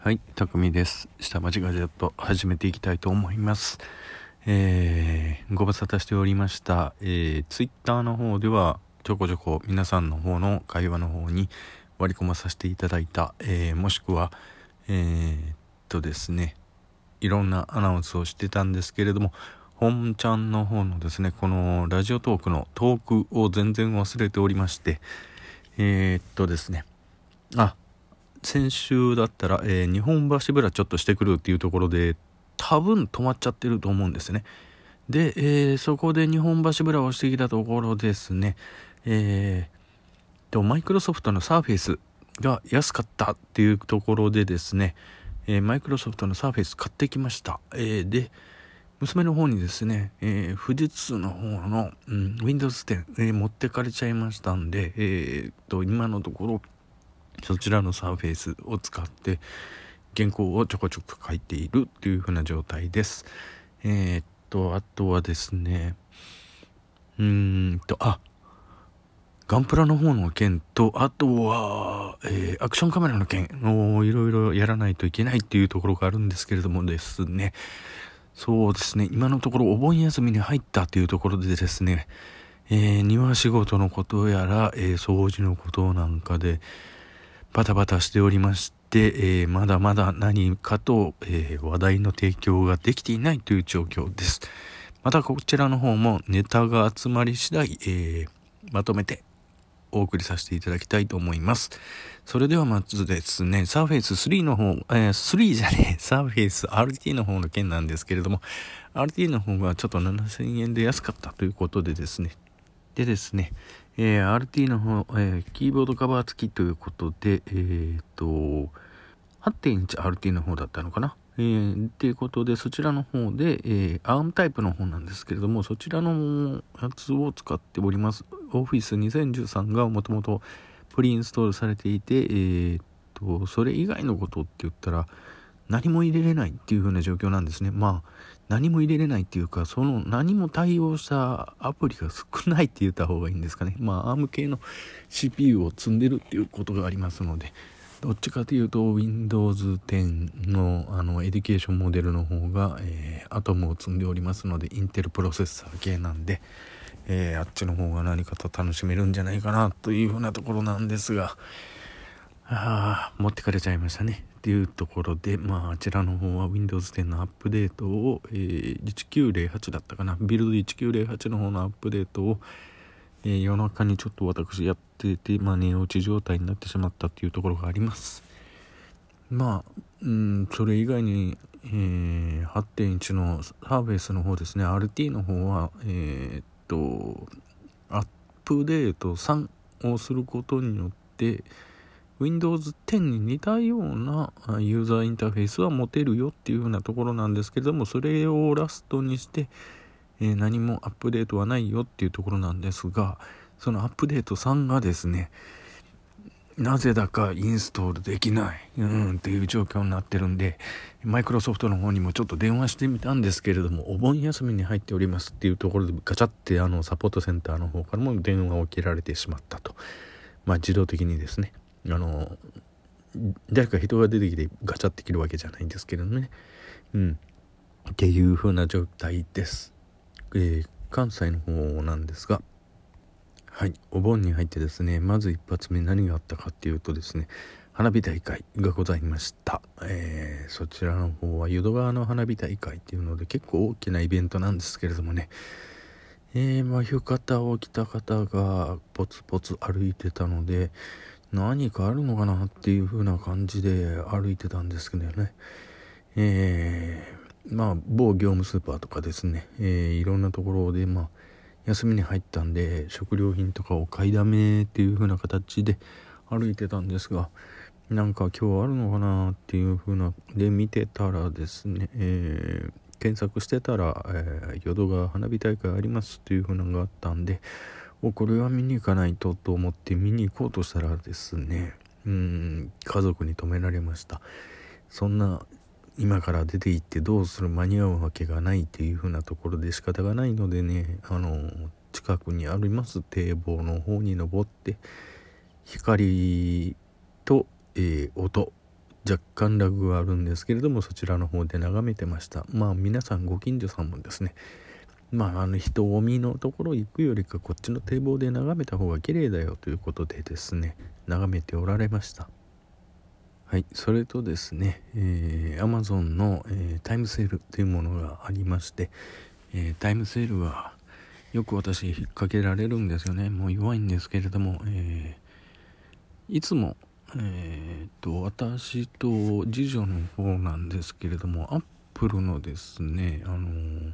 はい、たくみです。下町ガジェット始めていきたいと思います。えー、ご無沙汰しておりました、えー、ツイッターの方ではちょこちょこ皆さんの方の会話の方に割り込まさせていただいた、えー、もしくは、えー、っとですね、いろんなアナウンスをしてたんですけれども、本ちゃんの方のですね、このラジオトークのトークを全然忘れておりまして、えー、っとですね、あ、先週だったら、えー、日本橋ブラちょっとしてくるっていうところで、多分止まっちゃってると思うんですね。で、えー、そこで日本橋ブラをしてきたところですね、えー、と、マイクロソフトのサーフェイスが安かったっていうところでですね、えー、マイクロソフトのサーフェイス買ってきました。えー、で、娘の方にですね、えー、富士通の方の、うん、Windows 10、えー、持ってかれちゃいましたんで、えー、と、今のところ、そちらのサーフェイスを使って原稿をちょこちょこ書いているというふうな状態です。えー、っと、あとはですね、うーんと、あ、ガンプラの方の件と、あとは、えー、アクションカメラの件をいろいろやらないといけないっていうところがあるんですけれどもですね、そうですね、今のところお盆休みに入ったというところでですね、えー、庭仕事のことやら、えー、掃除のことなんかで、バタバタしておりまして、えー、まだまだ何かと、えー、話題の提供ができていないという状況です。またこちらの方もネタが集まり次第、え、まとめてお送りさせていただきたいと思います。それではまずですね、サーフェイス3の方、えー、3じゃねえ、サーフェイス RT の方の件なんですけれども、RT の方がちょっと7000円で安かったということでですね、でですね、えー、RT の方、えー、キーボードカバー付きということで、えー、と、8.1インチ RT の方だったのかな？えー、っていうことで、そちらの方で、えー、ARM タイプの方なんですけれども、そちらのやつを使っております。Office 2013がもともとプリインストールされていて、えー、と、それ以外のことって言ったら、何も入れれないっていう風な状況なんですね。まあ、何も入れれないっていうか、その何も対応したアプリが少ないって言った方がいいんですかね。まあ、ARM 系の CPU を積んでるっていうことがありますので、どっちかというと Windows 10のあのエデュケーションモデルの方が、えー、 Atom を積んでおりますので、インテルプロセッサー系なんで、えー、あっちの方が何かと楽しめるんじゃないかなというふうなところなんですが、ああ、持ってかれちゃいましたね。っていうところで、まあ、あちらの方は Windows 10のアップデートを、えー、1908だったかな。ビルド1908の方のアップデートを、えー、夜中にちょっと私やってて、まあ、寝落ち状態になってしまったっていうところがあります。まあ、うん、それ以外に、えー、8.1のサーフェイスの方ですね、RT の方は、えー、っと、アップデート3をすることによって、Windows 10に似たようなユーザーインターフェースは持てるよっていう風なところなんですけれども、それをラストにして、え、何もアップデートはないよっていうところなんですが、そのアップデート3がですね、なぜだかインストールできない、うんっていう状況になってるんで、マイクロソフトの方にもちょっと電話してみたんですけれども、お盆休みに入っておりますっていうところでガチャってあのサポートセンターの方からも電話を切られてしまったと。まあ自動的にですね。あの誰か人が出てきてガチャって切るわけじゃないんですけどね。うん。っていう風な状態です、えー、関西の方なんですが。はい。お盆に入ってですねまず一発目何があったかっていうとですね花火大会がございました、えー、そちらの方は淀川の花火大会っていうので結構大きなイベントなんですけれどもね。えー、まあ、浴衣を着た方がポツポツ歩いてたので、何かあるのかなっていう風な感じで歩いてたんですけどね。えー、まあ、某業務スーパーとかですね、えー、いろんなところで、まあ、休みに入ったんで、食料品とかを買いだめっていう風な形で歩いてたんですが、なんか今日あるのかなっていう風な、で見てたらですね、えー、検索してたら、えー、淀川花火大会ありますっていう風なのがあったんで、おこれは見に行かないとと思って見に行こうとしたらですねうん家族に止められました。そんな今から出て行ってどうする間に合うわけがないっていう風なところで仕方がないのでねあの近くにあります。堤防の方に登って光と、えー、音。若干ラグがあるんですけれどもそちらの方で眺めてました。まあ皆さんご近所さんもですねまああの人混みのところ行くよりかこっちの堤防で眺めた方が綺麗だよということでですね眺めておられました。はいそれとですね、えー、Amazon の、えー、タイムセールというものがありまして、えー、タイムセールはよく私引っ掛けられるんですよね。もう弱いんですけれども、えー、いつもえー、と私と次女の方なんですけれどもアップルのですねあの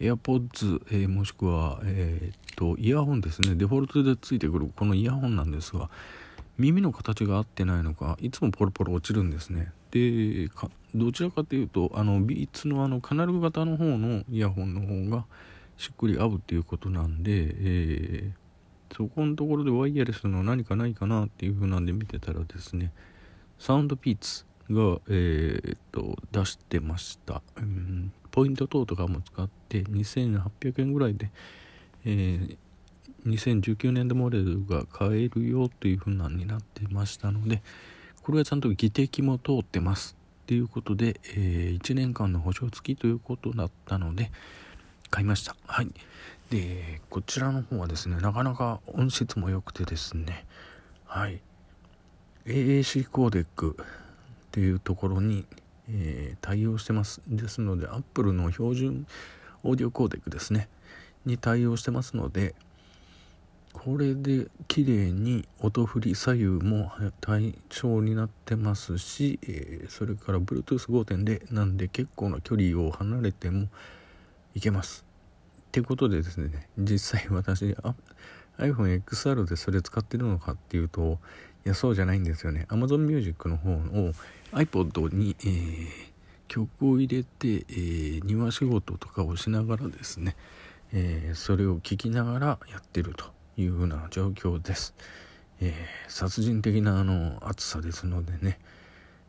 AirPods、えー、もしくは、えーと、イヤホンですね。デフォルトでついてくるこのイヤホンなんですが耳の形が合ってないのかいつもポロポロ落ちるんですね。でどちらかというとあのビーツのあのカナル型の方のイヤホンの方がしっくり合うっていうことなんで、えーそこのところでワイヤレスの何かないかなっていう風なんで見てたらですねサウンドピーツが、えー、っと出してました、うん、ポイント等とかも使って2800円ぐらいで、えー、2019年度モデルが買えるよという風なになってましたのでこれはちゃんと技的も通ってますっていうことで、えー、1年間の保証付きということだったので買いました。はい。でこちらの方はですねなかなか音質も良くてですねはい。AAC コーデックっていうところに、えー、対応してます。ですので Apple の標準オーディオコーデックですね。に対応してますのでこれで綺麗に音振り左右も対称になってますし、えー、それから Bluetooth5.0 なんで結構な距離を離れてもいけます。ってことでですね実際私 iPhone XR でそれ使ってるのかっていうといやそうじゃないんですよね。Amazon Music の方を iPod に、えー、曲を入れて、えー、庭仕事とかをしながらですね、えー、それを聴きながらやってるというふうな状況です、え殺人的なあの暑さですのでね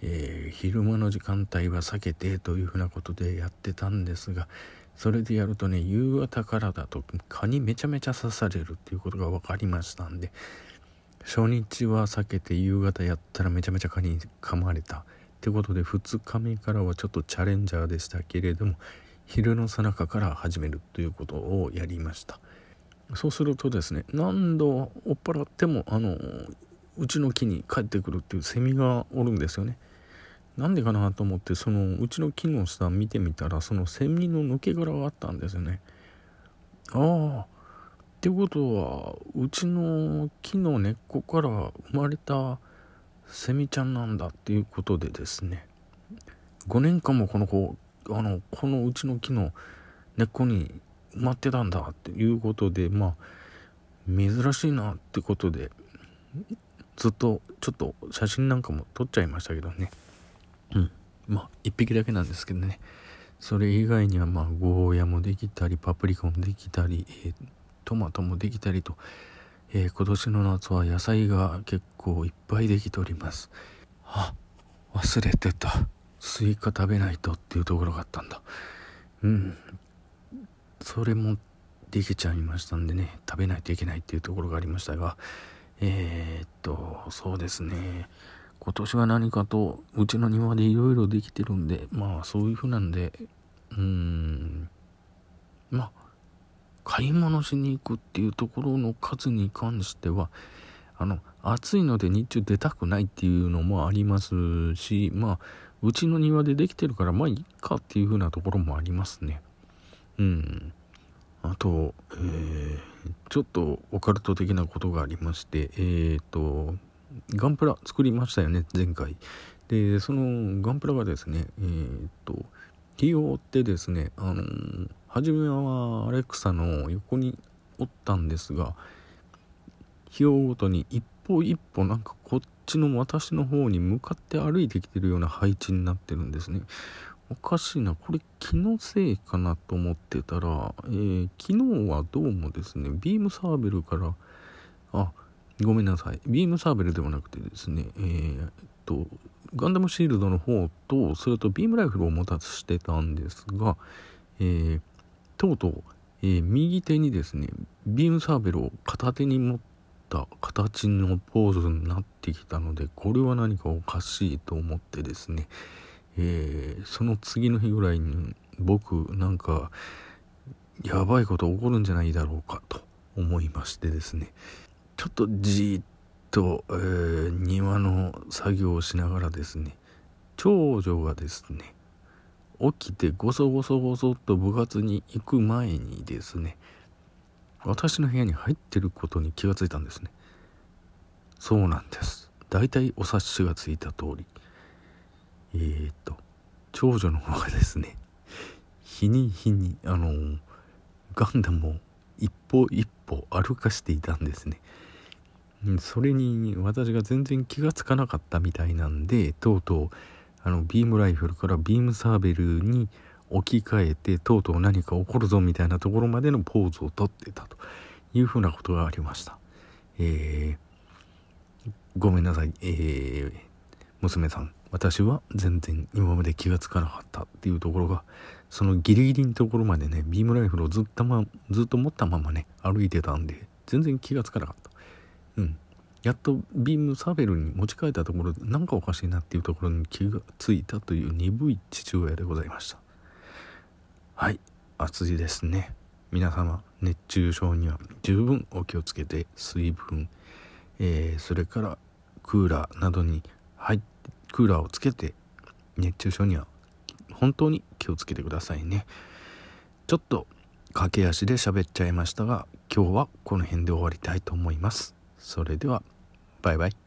え、昼間の時間帯は避けてというふうなことでやってたんですがそれでやるとね夕方からだと蚊にめちゃめちゃ刺されるっていうことが分かりましたんで初日は避けて夕方やったらめちゃめちゃ蚊に噛まれた。ってことで2日目からはちょっとチャレンジャーでしたけれども昼のさなかから始めるということをやりました。そうするとですね何度追っ払ってもあのうちの木に帰ってくるっていうセミがおるんですよね。なんでかなと思ってそのうちの木の下見てみたらそのセミの抜け殻があったんですよね。ああってことはうちの木の根っこから生まれたセミちゃんなんだっていうことでですね。5年間もこの子あのこのうちの木の根っこに埋まってたんだっていうことでまあ珍しいなってことでずっとちょっと写真なんかも撮っちゃいましたけどね。うん。まあ1匹だけなんですけどね。それ以外にはまあゴーヤもできたりパプリカもできたり、えー、トマトもできたりと、えー、今年の夏は野菜が結構いっぱいできております。あ忘れてた。スイカ食べないとっていうところがあったんだ。うん。それもできちゃいましたんでね。食べないといけないっていうところがありましたが。えー、っとそうですね。今年は何かとうちの庭でいろいろできてるんで。まあそういう風なんで。うーん。まあ買い物しに行くっていうところの数に関してはあの暑いので日中出たくないっていうのもありますしまあうちの庭でできてるからまあいいかっていう風なところもありますね。うん。あと、えー、ちょっとオカルト的なことがありましてえっ、とガンプラ作りましたよね前回。でそのガンプラがですねえー、っと費用ってですねあのー、初めはアレクサの横におったんですが費用ごとに一歩一歩なんかこっちの私の方に向かって歩いてきてるような配置になってるんですねおかしいなこれ気のせいかなと思ってたら、えー、昨日はどうもですねビームサーベルからあごめんなさい。ビームサーベルではなくてですね、えー、っと、ガンダムシールドの方と、それとビームライフルを持たしてたんですが、えー、とうとう、えー、右手にですね、ビームサーベルを片手に持った形のポーズになってきたのでこれは何かおかしいと思ってですね、えー、その次の日ぐらいに僕なんかやばいこと起こるんじゃないだろうかと思いましてですねちょっとじーっと、えー、庭の作業をしながらですね長女がですね起きてごそごそごそっと部活に行く前にですね私の部屋に入ってることに気がついたんですね。そうなんです。大体お察しがついた通り。えー、っと長女の方がですね日に日にあのガンダムを一歩一歩歩かしていたんですね。それに私が全然気がつかなかったみたいなんでとうとうあのビームライフルからビームサーベルに置き換えてとうとう何か起こるぞみたいなところまでのポーズをとってたというふうなことがありました。えー、ごめんなさい、えー、娘さん。私は全然今まで気がつかなかったっていうところがそのギリギリのところまでねビームライフルをずっと,、ま、ずっと持ったままね歩いてたんで全然気がつかなかった。うん。やっとビームサーベルに持ち替えたところで何かおかしいなっていうところに気がついたという鈍い父親でございました。はい暑いですね。皆様熱中症には十分お気をつけて水分、えー、それからクーラーなどに入ってクーラーをつけて熱中症には本当に気をつけてくださいね。ちょっと駆け足で喋っちゃいましたが今日はこの辺で終わりたいと思います。それではバイバイ